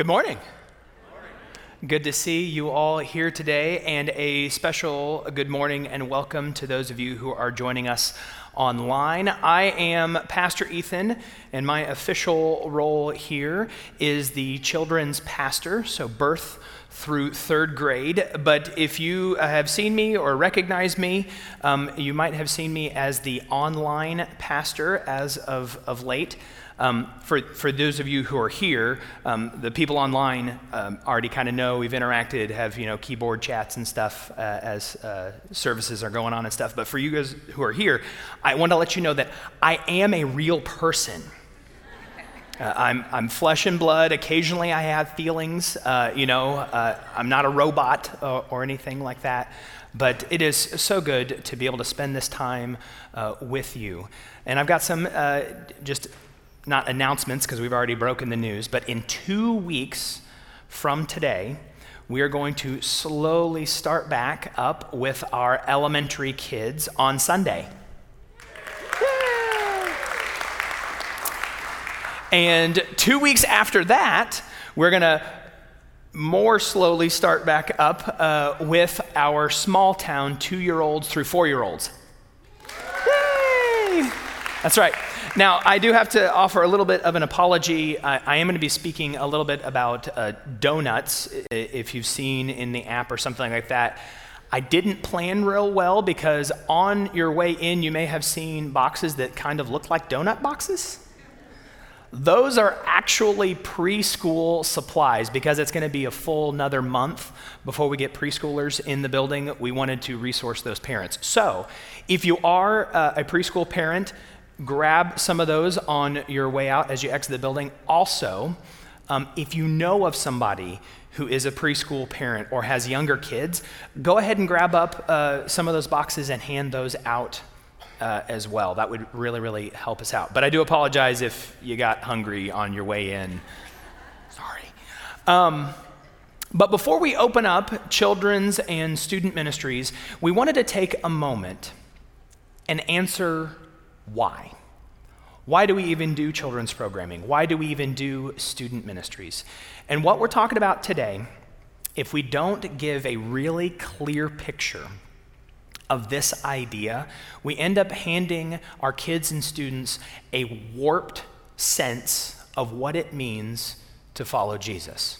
Good morning. Good to see you all here today, and a special good morning and welcome to those of you who are joining us online. I am Pastor Ethan, and my official role here is the children's pastor, so birth through third grade. But if you have seen me or recognize me, um, you might have seen me as the online pastor as of, of late. Um, for, for those of you who are here, um, the people online um, already kind of know we've interacted, have you know keyboard chats and stuff uh, as uh, services are going on and stuff. But for you guys who are here, I want to let you know that I am a real person. Uh, I'm, I'm flesh and blood. Occasionally, I have feelings. Uh, you know, uh, I'm not a robot or, or anything like that. But it is so good to be able to spend this time uh, with you. And I've got some just not announcements because we've already broken the news, but in two weeks from today, we are going to slowly start back up with our elementary kids on Sunday. And two weeks after that, we're going to more slowly start back up uh, with our small town two year olds through four year olds. That's right. Now, I do have to offer a little bit of an apology. I, I am going to be speaking a little bit about uh, donuts, if you've seen in the app or something like that. I didn't plan real well because on your way in, you may have seen boxes that kind of look like donut boxes. Those are actually preschool supplies because it's going to be a full another month before we get preschoolers in the building. We wanted to resource those parents. So, if you are uh, a preschool parent, grab some of those on your way out as you exit the building. Also, um, if you know of somebody who is a preschool parent or has younger kids, go ahead and grab up uh, some of those boxes and hand those out uh, as well. That would really, really help us out. But I do apologize if you got hungry on your way in. Sorry. Um, but before we open up children's and student ministries, we wanted to take a moment and answer why. Why do we even do children's programming? Why do we even do student ministries? And what we're talking about today, if we don't give a really clear picture of this idea, we end up handing our kids and students a warped sense of what it means to follow Jesus.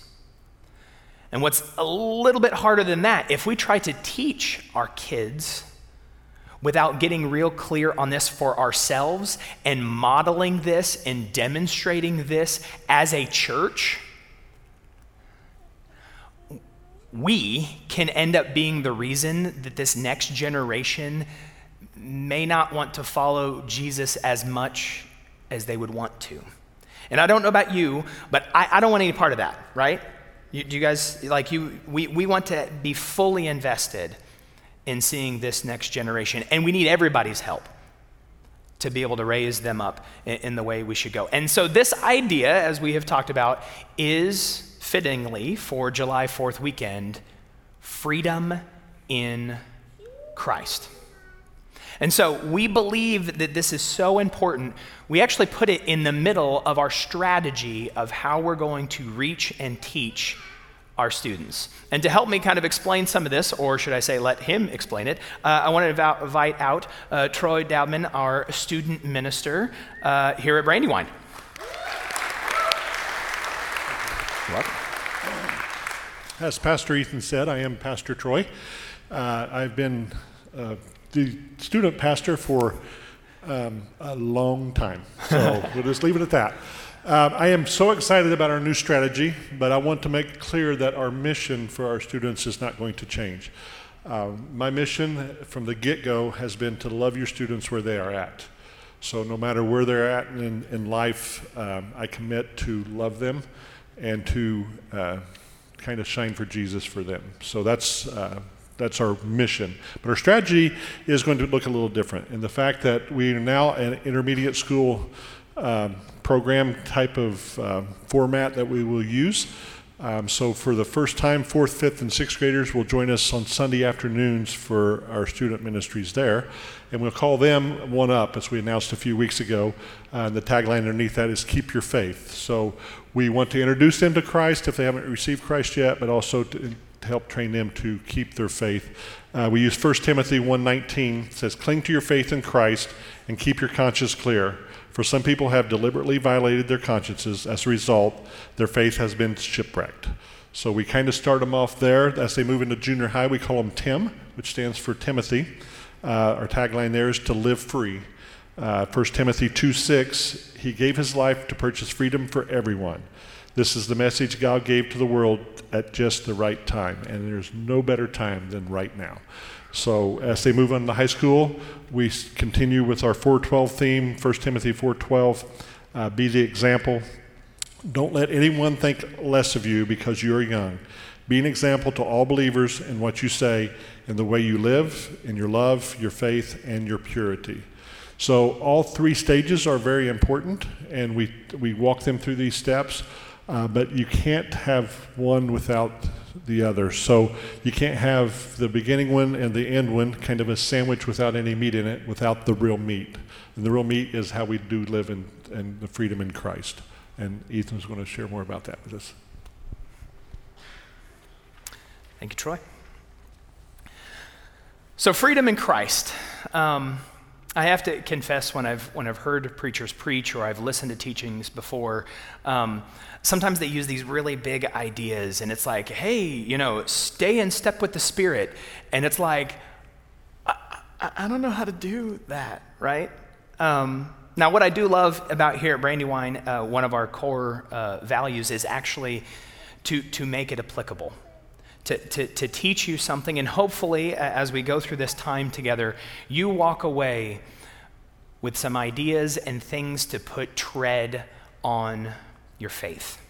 And what's a little bit harder than that, if we try to teach our kids without getting real clear on this for ourselves and modeling this and demonstrating this as a church, we can end up being the reason that this next generation may not want to follow Jesus as much as they would want to. And I don't know about you, but I, I don't want any part of that, right? You, do you guys, like you, we, we want to be fully invested in seeing this next generation. And we need everybody's help to be able to raise them up in, the way we should go. And so, this idea, as we have talked about, is fittingly for July 4th weekend freedom in Christ. And so, we believe that this is so important. We actually put it in the middle of our strategy of how we're going to reach and teach our students. And to help me kind of explain some of this, or should I say let him explain it, uh, I want to invite out uh, Troy Dowdman, our student minister uh, here at Brandywine. Welcome. As Pastor Ethan said, I am Pastor Troy. Uh, I've been uh, the student pastor for um, a long time, so we'll just leave it at that. Uh, I am so excited about our new strategy, but I want to make clear that our mission for our students is not going to change. Uh, my mission from the get go has been to love your students where they are at. So, no matter where they're at in, in life, um, I commit to love them and to uh, kind of shine for Jesus for them. So, that's, uh, that's our mission. But our strategy is going to look a little different. And the fact that we are now an intermediate school um, program type of uh, format that we will use. Um, so, for the first time, fourth, fifth, and sixth graders will join us on Sunday afternoons for our student ministries there. And we'll call them One Up, as we announced a few weeks ago. Uh, the tagline underneath that is Keep Your Faith. So, we want to introduce them to Christ if they haven't received Christ yet, but also to, to help train them to keep their faith. Uh, we use 1 Timothy 1.19. says, Cling to your faith in Christ and keep your conscience clear. For some people have deliberately violated their consciences. As a result, their faith has been shipwrecked. So we kind of start them off there. As they move into junior high, we call them Tim, which stands for Timothy. Uh, our tagline there is to live free. Uh, 1 Timothy 2 6, he gave his life to purchase freedom for everyone. This is the message God gave to the world at just the right time, and there's no better time than right now. So as they move on to high school, we continue with our 412 theme, 1 Timothy 412. Uh, be the example. Don't let anyone think less of you because you're young. Be an example to all believers in what you say, in the way you live, in your love, your faith, and your purity. So all three stages are very important, and we, we walk them through these steps. Uh, but you can't have one without the other. So you can't have the beginning one and the end one kind of a sandwich without any meat in it, without the real meat. And the real meat is how we do live in, in the freedom in Christ. And Ethan's going to share more about that with us. Thank you, Troy. So, freedom in Christ. Um, I have to confess when I've when I've heard preachers preach or I've listened to teachings before, um, sometimes they use these really big ideas, and it's like, hey, you know, stay in step with the Spirit, and it's like, I, I, I don't know how to do that, right? Um, now, what I do love about here at Brandywine, uh, one of our core uh, values is actually to to make it applicable to, to, to teach you something. And hopefully, as we go through this time together, you walk away with some ideas and things to put tread on your faith.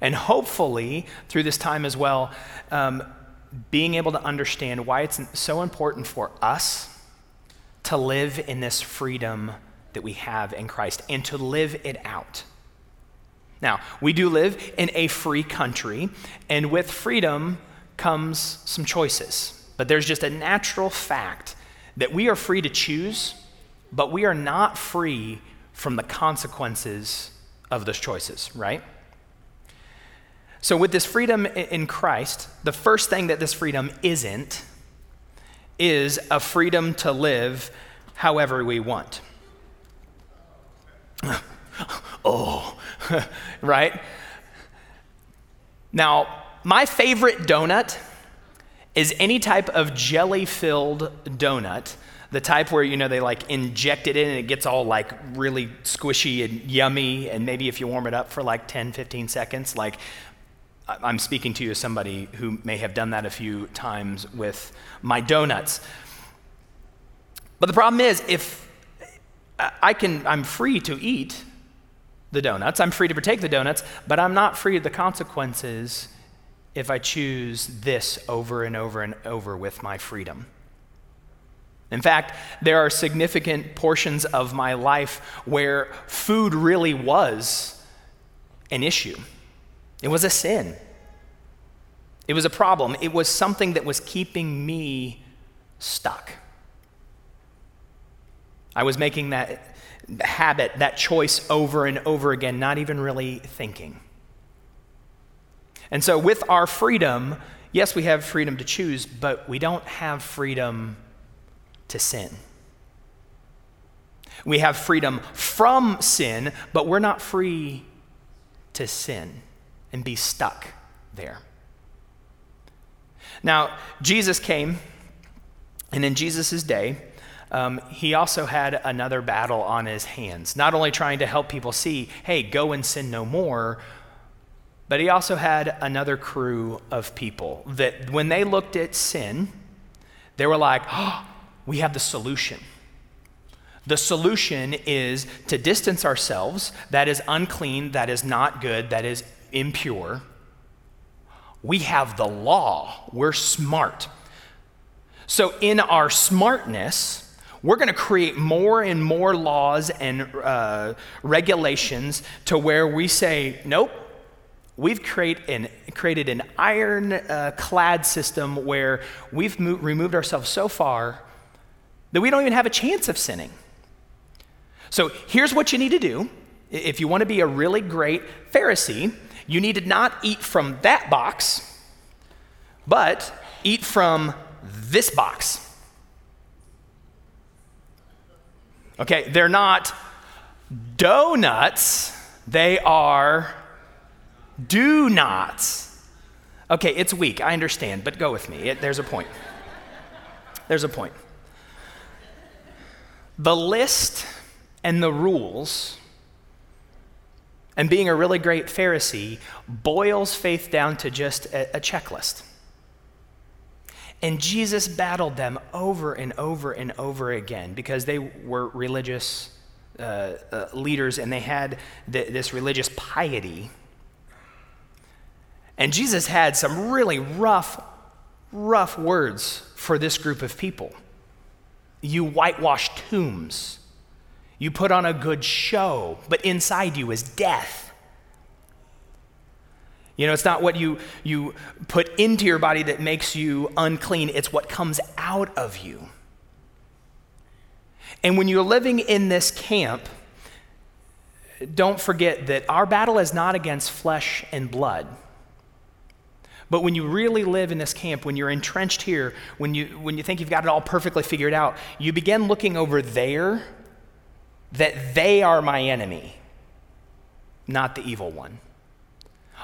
And hopefully, through this time as well, um, being able to understand why it's so important for us to live in this freedom that we have in Christ and to live it out. Now, we do live in a free country, and with freedom comes some choices. But there's just a natural fact that we are free to choose, but we are not free from the consequences of those choices, right? So, with this freedom in Christ, the first thing that this freedom isn't is a freedom to live however we want. oh, right? Now, my favorite donut is any type of jelly filled donut the type where you know they like inject it in and it gets all like really squishy and yummy and maybe if you warm it up for like 10 15 seconds like i'm speaking to you as somebody who may have done that a few times with my donuts but the problem is if i can i'm free to eat the donuts. I'm free to partake the donuts, but I'm not free of the consequences if I choose this over and over and over with my freedom. In fact, there are significant portions of my life where food really was an issue. It was a sin. It was a problem. It was something that was keeping me stuck. I was making that habit, that choice over and over again, not even really thinking. And so, with our freedom, yes, we have freedom to choose, but we don't have freedom to sin. We have freedom from sin, but we're not free to sin and be stuck there. Now, Jesus came, and in Jesus' day, um, he also had another battle on his hands. Not only trying to help people see, hey, go and sin no more, but he also had another crew of people that when they looked at sin, they were like, oh, we have the solution. The solution is to distance ourselves, that is unclean, that is not good, that is impure. We have the law, we're smart. So, in our smartness, we're going to create more and more laws and uh, regulations to where we say, nope, we've create an, created an iron-clad uh, system where we've mo- removed ourselves so far that we don't even have a chance of sinning. So here's what you need to do. If you want to be a really great Pharisee, you need to not eat from that box, but eat from this box. Okay, they're not donuts, they are do nots. Okay, it's weak, I understand, but go with me. It, there's a point. There's a point. The list and the rules and being a really great Pharisee boils faith down to just a, a checklist. And Jesus battled them over and over and over again because they were religious uh, uh, leaders and they had th- this religious piety. And Jesus had some really rough, rough words for this group of people. You whitewash tombs. You put on a good show, but inside you is death. You know, it's not what you, you put into your body that makes you unclean, it's what comes out of you. And when you're living in this camp, don't forget that our battle is not against flesh and blood. But when you really live in this camp, when you're entrenched here, when you, when you think you've got it all perfectly figured out, you begin looking over there that they are my enemy, not the evil one.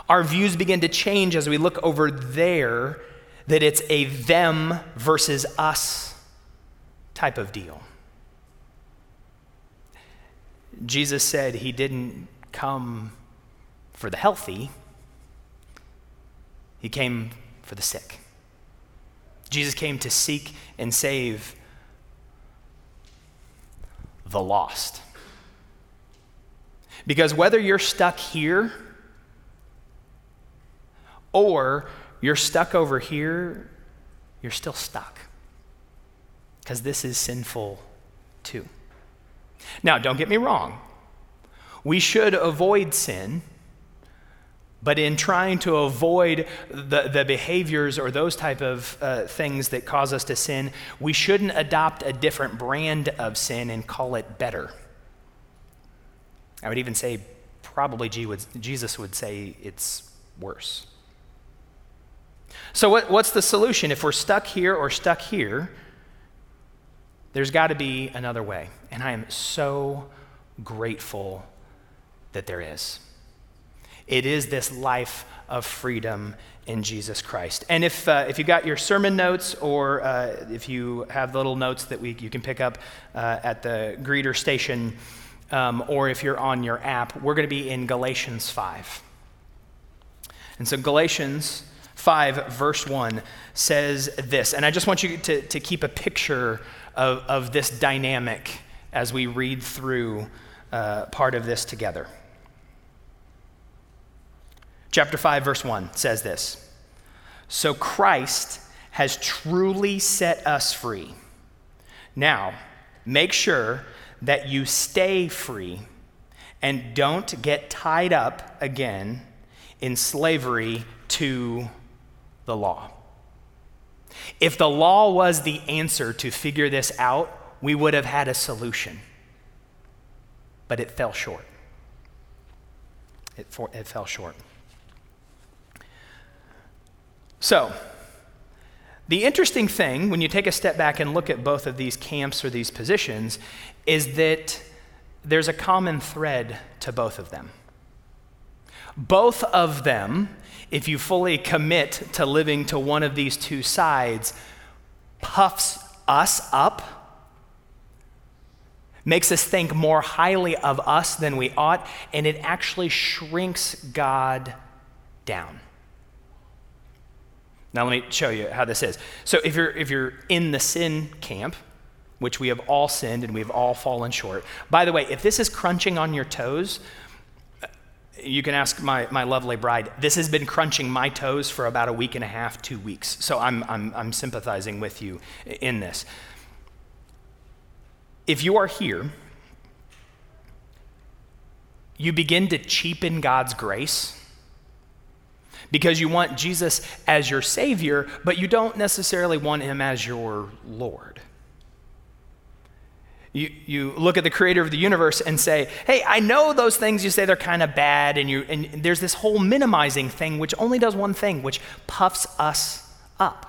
Our views begin to change as we look over there that it's a them versus us type of deal. Jesus said he didn't come for the healthy, he came for the sick. Jesus came to seek and save the lost. Because whether you're stuck here or you're stuck over here, you're still stuck. Because this is sinful too. Now, don't get me wrong. We should avoid sin, but in trying to avoid the, the behaviors or those type of uh, things that cause us to sin, we shouldn't adopt a different brand of sin and call it better. I would even say, probably Jesus would say it's worse. So, what, what's the solution? If we're stuck here or stuck here, there's got to be another way. And I am so grateful that there is. It is this life of freedom in Jesus Christ. And if, uh, if you got your sermon notes or uh, if you have little notes that we, you can pick up uh, at the greeter station, um, or if you're on your app, we're going to be in Galatians 5. And so, Galatians 5, verse 1 says this. And I just want you to, to keep a picture of, of this dynamic as we read through uh, part of this together. Chapter 5, verse 1 says this So Christ has truly set us free. Now, make sure that you stay free and don't get tied up again in slavery to the law. If the law was the answer to figure this out, we would have had a solution. But it fell short. It, for, it fell short. So, the interesting thing when you take a step back and look at both of these camps or these positions is that there's a common thread to both of them. Both of them, if you fully commit to living to one of these two sides, puffs us up, makes us think more highly of us than we ought, and it actually shrinks God down. Now, let me show you how this is. So, if you're, if you're in the sin camp, which we have all sinned and we've all fallen short, by the way, if this is crunching on your toes, you can ask my, my lovely bride. This has been crunching my toes for about a week and a half, two weeks. So I'm, I'm, I'm sympathizing with you in this. If you are here, you begin to cheapen God's grace because you want Jesus as your Savior, but you don't necessarily want Him as your Lord. You, you look at the creator of the universe and say, hey, I know those things you say they're kind of bad, and, you, and there's this whole minimizing thing which only does one thing, which puffs us up.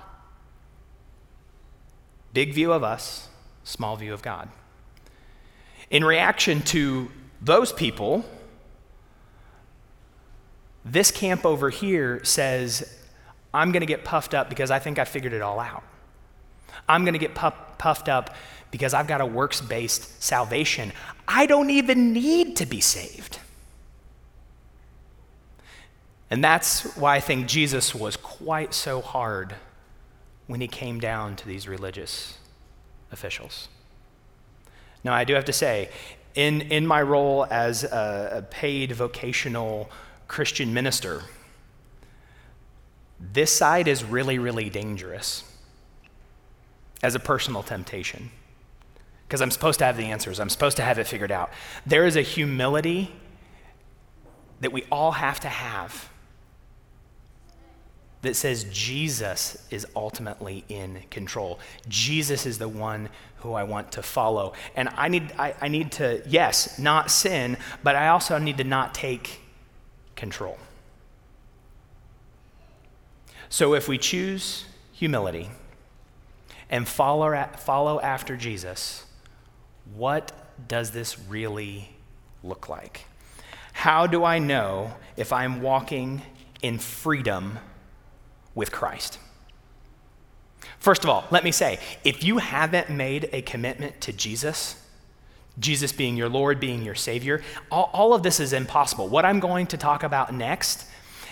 Big view of us, small view of God. In reaction to those people, this camp over here says, I'm going to get puffed up because I think I figured it all out. I'm going to get puff- puffed up because I've got a works based salvation. I don't even need to be saved. And that's why I think Jesus was quite so hard when he came down to these religious officials. Now, I do have to say, in, in my role as a, a paid vocational Christian minister, this side is really, really dangerous as a personal temptation because I'm supposed to have the answers. I'm supposed to have it figured out. There is a humility that we all have to have that says Jesus is ultimately in control. Jesus is the one who I want to follow. And I need, I, I need to, yes, not sin, but I also need to not take control. So if we choose humility and follow, follow after Jesus, what does this really look like? How do I know if I'm walking in freedom with Christ? First of all, let me say if you haven't made a commitment to Jesus, Jesus being your Lord, being your Savior, all, all, of this is impossible. What I'm going to talk about next,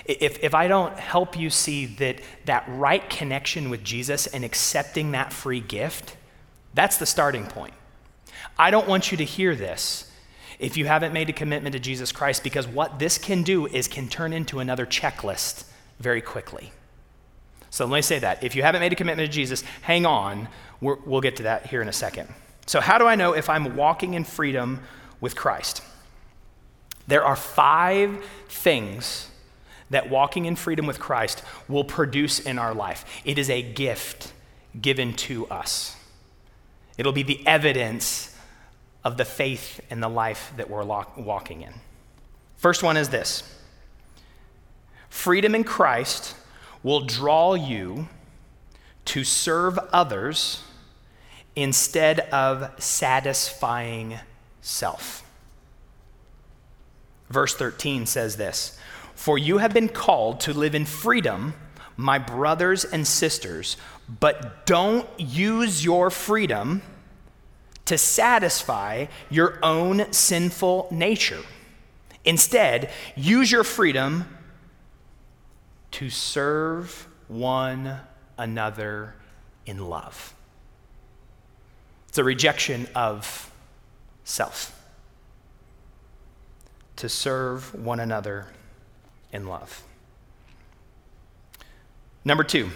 if, if I don't help you see that that right connection with Jesus and accepting that free gift, that's the starting point. I don't want you to hear this if you haven't made a commitment to Jesus Christ, because what this can do is can turn into another checklist very quickly. So let me say that. If you haven't made a commitment to Jesus, hang on. we will get to that here in a second. So, how do I know if I'm walking in freedom with Christ? There are five things that walking in freedom with Christ will produce in our life. It is a gift given to us, it'll be the evidence of the faith and the life that we're walking in. First one is this freedom in Christ will draw you to serve others instead of satisfying self. Verse 13 says this For you have been called to live in freedom, my brothers and sisters, but don't use your freedom to satisfy your own sinful nature. Instead, use your freedom to serve one another in love. It's a rejection of self. To serve one another in love. Number two,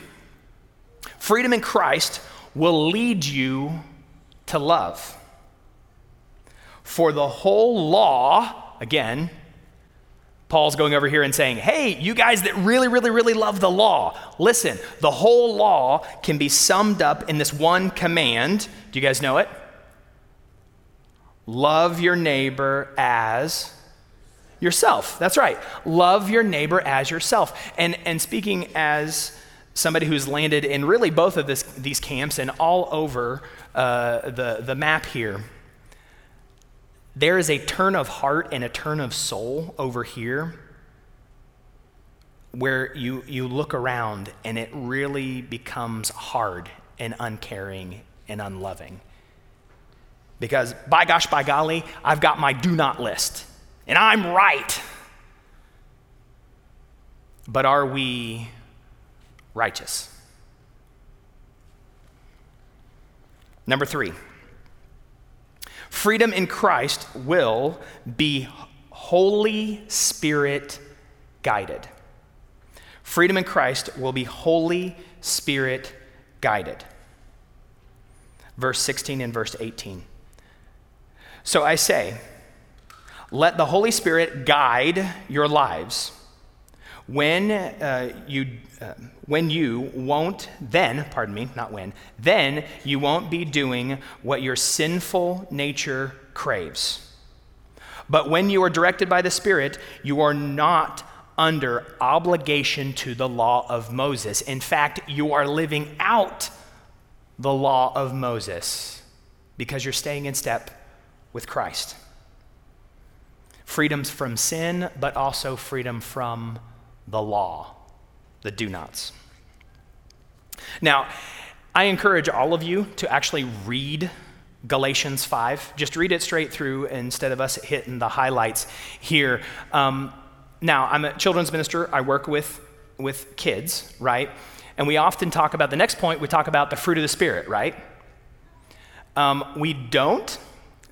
freedom in Christ will lead you to love. For the whole law, again, Paul's going over here and saying, hey, you guys that really, really, really love the law, listen, the whole law can be summed up in this one command. Do you guys know it? Love your neighbor as yourself. That's right. Love your neighbor as yourself. And, and speaking as somebody who's landed in really both of this, these camps and all over uh, the, the map here, there is a turn of heart and a turn of soul over here where you, you look around and it really becomes hard and uncaring and unloving. Because, by gosh, by golly, I've got my do not list, and I'm right. But are we righteous? Number three, freedom in Christ will be Holy Spirit guided. Freedom in Christ will be Holy Spirit guided. Verse 16 and verse 18. So I say, let the Holy Spirit guide your lives when uh, you uh, when you won't then pardon me not when then you won't be doing what your sinful nature craves. But when you are directed by the spirit you are not under obligation to the law of moses. In fact you are living out the law of moses because you're staying in step with christ. Freedoms from sin but also freedom from the law, the do nots. Now, I encourage all of you to actually read Galatians 5. Just read it straight through instead of us hitting the highlights here. Um, now, I'm a children's minister. I work with, with kids, right? And we often talk about the next point, we talk about the fruit of the Spirit, right? Um, we don't,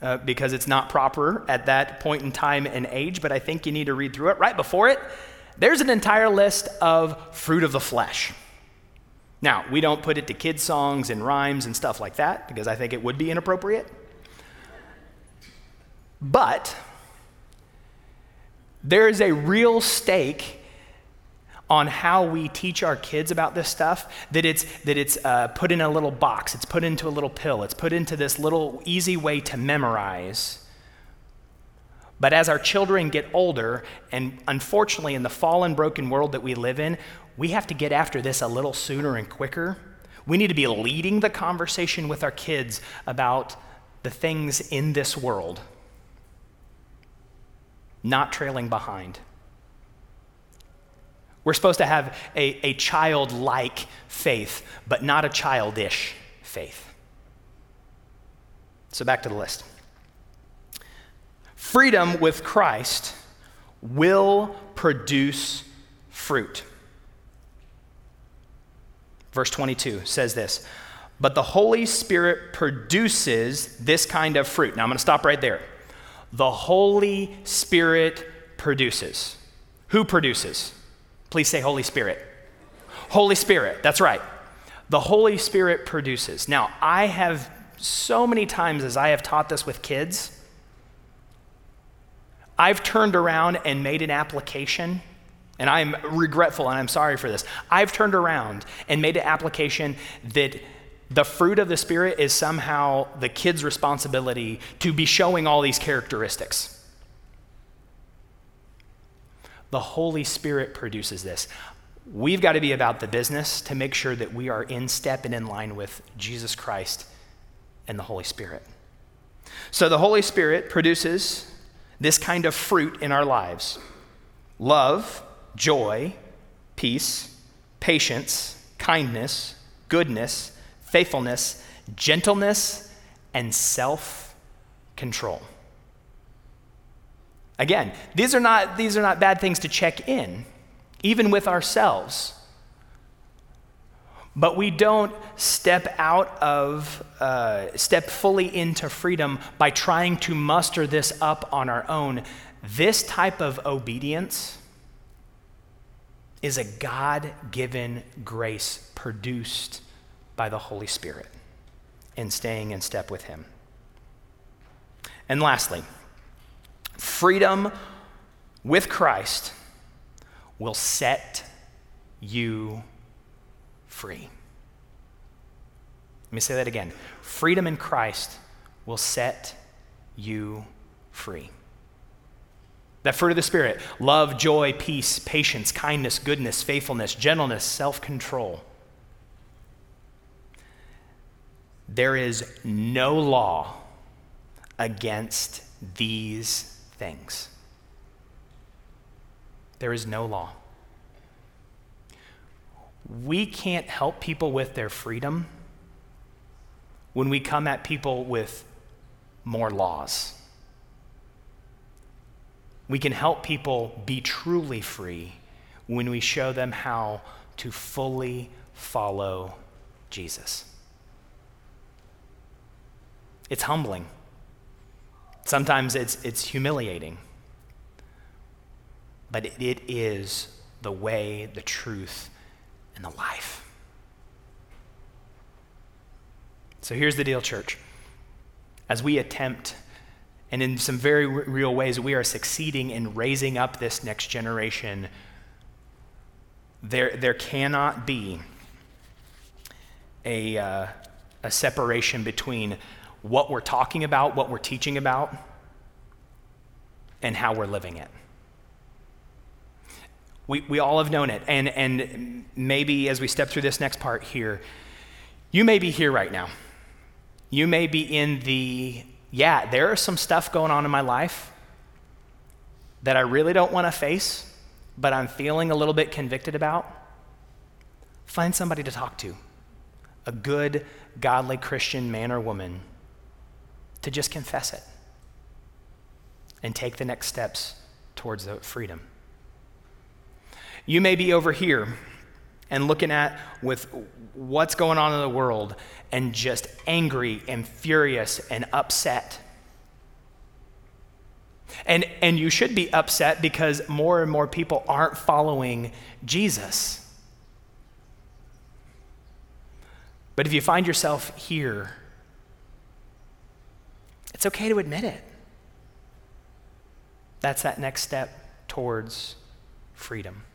uh, because it's not proper at that point in time and age, but I think you need to read through it. Right before it, there's an entire list of fruit of the flesh. Now, we don't put it to kids' songs and rhymes and stuff like that because I think it would be inappropriate. But there is a real stake on how we teach our kids about this stuff that it's that it's uh, put in a little box it's put into a little pill it's put into this little easy way to memorize but as our children get older, and unfortunately, in the fallen, broken world that we live in, we have to get after this a little sooner and quicker. We need to be leading the conversation with our kids about the things in this world, not trailing behind. We're supposed to have a, a childlike faith, but not a childish faith. So back to the list. Freedom with Christ will produce fruit. Verse 22 says this But the Holy Spirit produces this kind of fruit. Now I'm going to stop right there. The Holy Spirit produces. Who produces? Please say Holy Spirit. Holy Spirit, that's right. The Holy Spirit produces. Now, I have so many times as I have taught this with kids, I've turned around and made an application, and I'm regretful and I'm sorry for this. I've turned around and made an application that the fruit of the Spirit is somehow the kid's responsibility to be showing all these characteristics. The Holy Spirit produces this. We've got to be about the business to make sure that we are in step and in line with Jesus Christ and the Holy Spirit. So the Holy Spirit produces this kind of fruit in our lives love, joy, peace, patience, kindness, goodness, faithfulness, gentleness, and self control. Again, these are, not, these are not bad things to check in, even with ourselves. But we don't step out of, uh, step fully into freedom by trying to muster this up on our own. This type of obedience is a God given grace produced by the Holy Spirit in staying in step with Him. And lastly, freedom with Christ will set you free. Let me say that again. Freedom in Christ will set you free. That fruit of the Spirit love, joy, peace, patience, kindness, goodness, faithfulness, gentleness, self control. There is no law against these things. There is no law we can't help people with their freedom when we come at people with more laws. We can help people be truly free when we show them how to fully follow Jesus. It's humbling. Sometimes it's, it's humiliating. But it, is the way, the truth, and the life. So here's the deal, church. As we attempt, and in some very real ways, we are succeeding in raising up this next generation There, there cannot be a, uh, a separation between what we're talking about, what we're teaching about, and how we're living it. We, we all have known it. And, and maybe as we step through this next part here, you may be here right now. You may be in the, yeah, there is some stuff going on in my life that I really don't want to face, but I'm feeling a little bit convicted about. Find somebody to talk to, a good, godly Christian man or woman, to just confess it and take the next steps towards the freedom. You may be over here and looking at with what's going on in the world and just angry and furious and upset. And, and you should be upset because more and more people aren't following Jesus. But if you find yourself here, it's okay to admit it. That's that next step towards freedom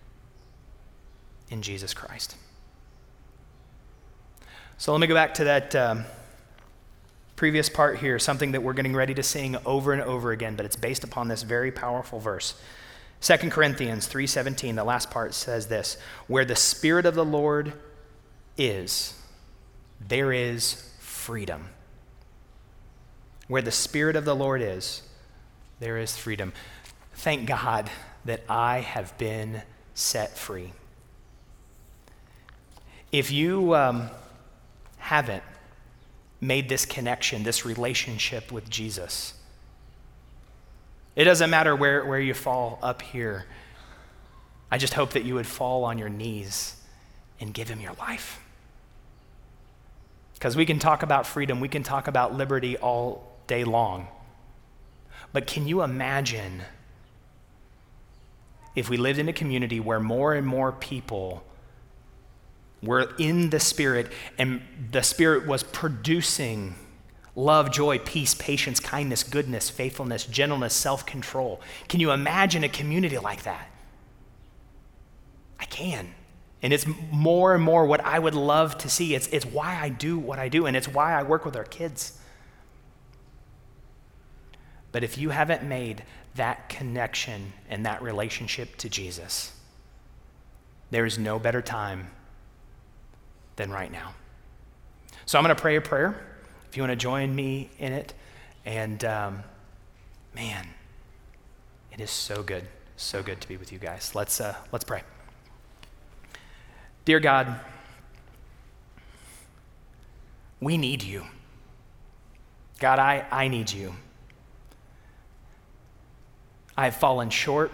in Jesus Christ. So let me go back to that um, previous part here, something that we're getting ready to sing over and over again, but it's based upon this very powerful verse. 2 Corinthians 3:17, the last part says this, where the spirit of the Lord is, there is freedom. Where the spirit of the Lord is, there is freedom. Thank God that I have been set free. If you um, haven't made this connection, this relationship with Jesus, it doesn't matter where, where you fall up here. I just hope that you would fall on your knees and give him your life. Because we can talk about freedom, we can talk about liberty all day long. But can you imagine if we lived in a community where more and more people were in the Spirit and the Spirit was producing love, joy, peace, patience, kindness, goodness, faithfulness, gentleness, self control. Can you imagine a community like that? I can. And it's more and more what I would love to see. It's, it's why I do what I do, and it's why I work with our kids. But if you haven't made that connection and that relationship to Jesus, there is no better time than right now. So I'm going to pray a prayer if you want to join me in it. And um, man, it is so good, so good to be with you guys. Let's, uh, let's pray. Dear God, we need you. God, I, I need you. I've fallen short.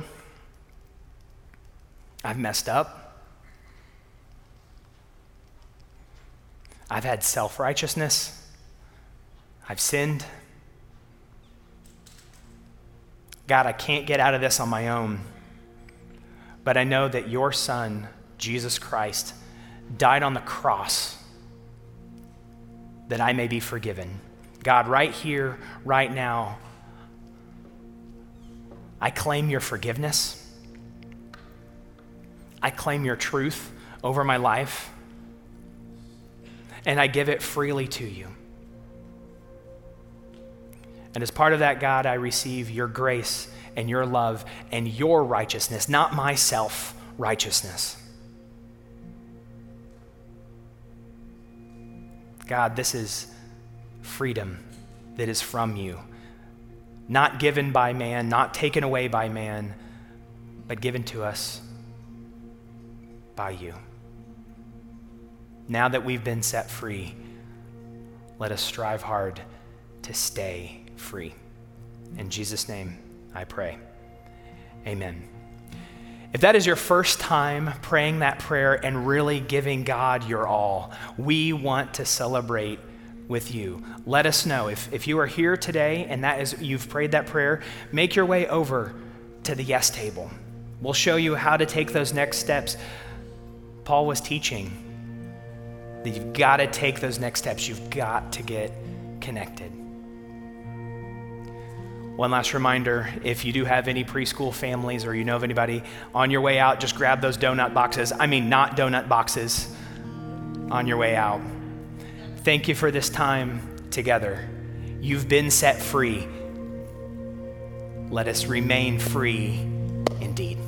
I've messed up. I've had self righteousness. I've sinned. God, I can't get out of this on my own. But I know that your Son, Jesus Christ, died on the cross that I may be forgiven. God, right here, right now, I claim your forgiveness. I claim your truth over my life. And I give it freely to you. And as part of that, God, I receive your grace and your love and your righteousness, not my self righteousness. God, this is freedom that is from you not given by man, not taken away by man, but given to us by you. Now that we've been set free, let us strive hard to stay free. In Jesus' name, I pray. Amen. If that is your first time praying that prayer and really giving God your all, we want to celebrate with you. Let us know. If, if you are here today and that is you've prayed that prayer, make your way over to the yes table. We'll show you how to take those next steps. Paul was teaching that you've got to take those next steps. You've got to get connected. One last reminder if you do have any preschool families or you know of anybody on your way out, just grab those donut boxes. I mean, not donut boxes on your way out. Thank you for this time together. You've been set free. Let us remain free indeed.